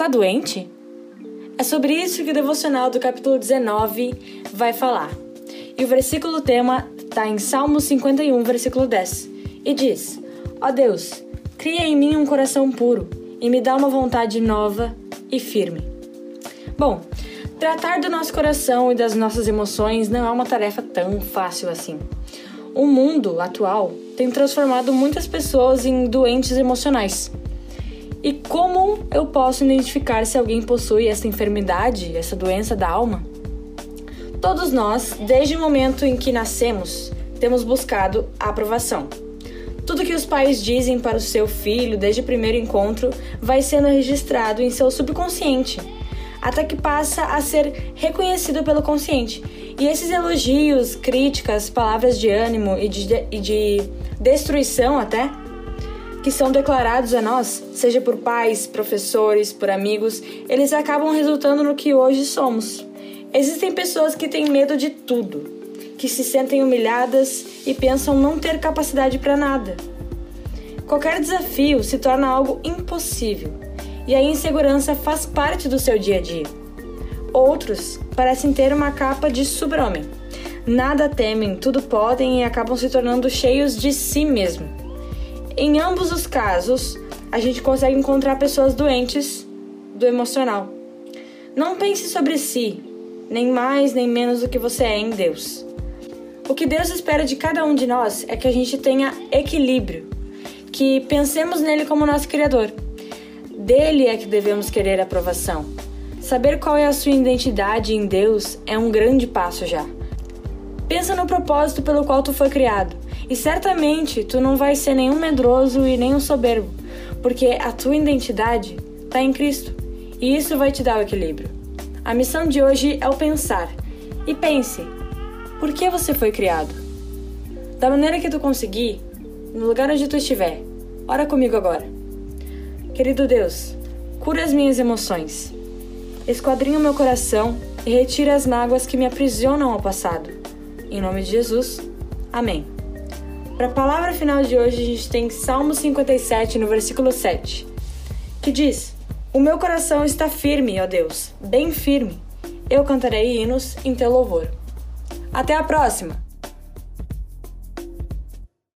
tá doente? É sobre isso que o devocional do capítulo 19 vai falar. E o versículo tema está em Salmo 51, versículo 10, e diz: Ó oh Deus, cria em mim um coração puro e me dá uma vontade nova e firme. Bom, tratar do nosso coração e das nossas emoções não é uma tarefa tão fácil assim. O mundo atual tem transformado muitas pessoas em doentes emocionais. E como eu posso identificar se alguém possui essa enfermidade, essa doença da alma? Todos nós, desde o momento em que nascemos, temos buscado a aprovação. Tudo que os pais dizem para o seu filho desde o primeiro encontro vai sendo registrado em seu subconsciente, até que passa a ser reconhecido pelo consciente. E esses elogios, críticas, palavras de ânimo e de, e de destruição até, que são declarados a nós, seja por pais, professores, por amigos, eles acabam resultando no que hoje somos. Existem pessoas que têm medo de tudo, que se sentem humilhadas e pensam não ter capacidade para nada. Qualquer desafio se torna algo impossível e a insegurança faz parte do seu dia a dia. Outros parecem ter uma capa de super-homem. Nada temem, tudo podem e acabam se tornando cheios de si mesmo. Em ambos os casos, a gente consegue encontrar pessoas doentes do emocional. Não pense sobre si, nem mais nem menos do que você é em Deus. O que Deus espera de cada um de nós é que a gente tenha equilíbrio, que pensemos nele como nosso Criador. Dele é que devemos querer aprovação. Saber qual é a sua identidade em Deus é um grande passo já. Pensa no propósito pelo qual tu foi criado, e certamente tu não vai ser nenhum medroso e nem um soberbo, porque a tua identidade está em Cristo, e isso vai te dar o equilíbrio. A missão de hoje é o pensar. E pense, por que você foi criado? Da maneira que tu conseguir, no lugar onde tu estiver, ora comigo agora. Querido Deus, cura as minhas emoções, esquadrinha o meu coração e retira as mágoas que me aprisionam ao passado. Em nome de Jesus, amém. Para a palavra final de hoje, a gente tem Salmo 57, no versículo 7, que diz: O meu coração está firme, ó Deus, bem firme. Eu cantarei hinos em teu louvor. Até a próxima!